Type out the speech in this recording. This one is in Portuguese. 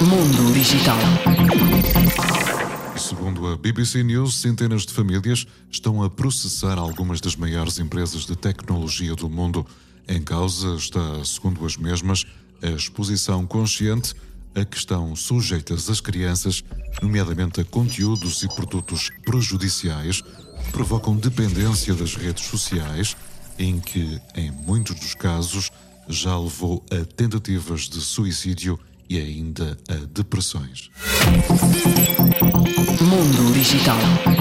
Mundo Digital. Segundo a BBC News, centenas de famílias estão a processar algumas das maiores empresas de tecnologia do mundo. Em causa está, segundo as mesmas, a exposição consciente a que estão sujeitas as crianças, nomeadamente a conteúdos e produtos prejudiciais que provocam dependência das redes sociais, em que, em muitos dos casos, já levou a tentativas de suicídio e ainda a depressões. Mundo Digital.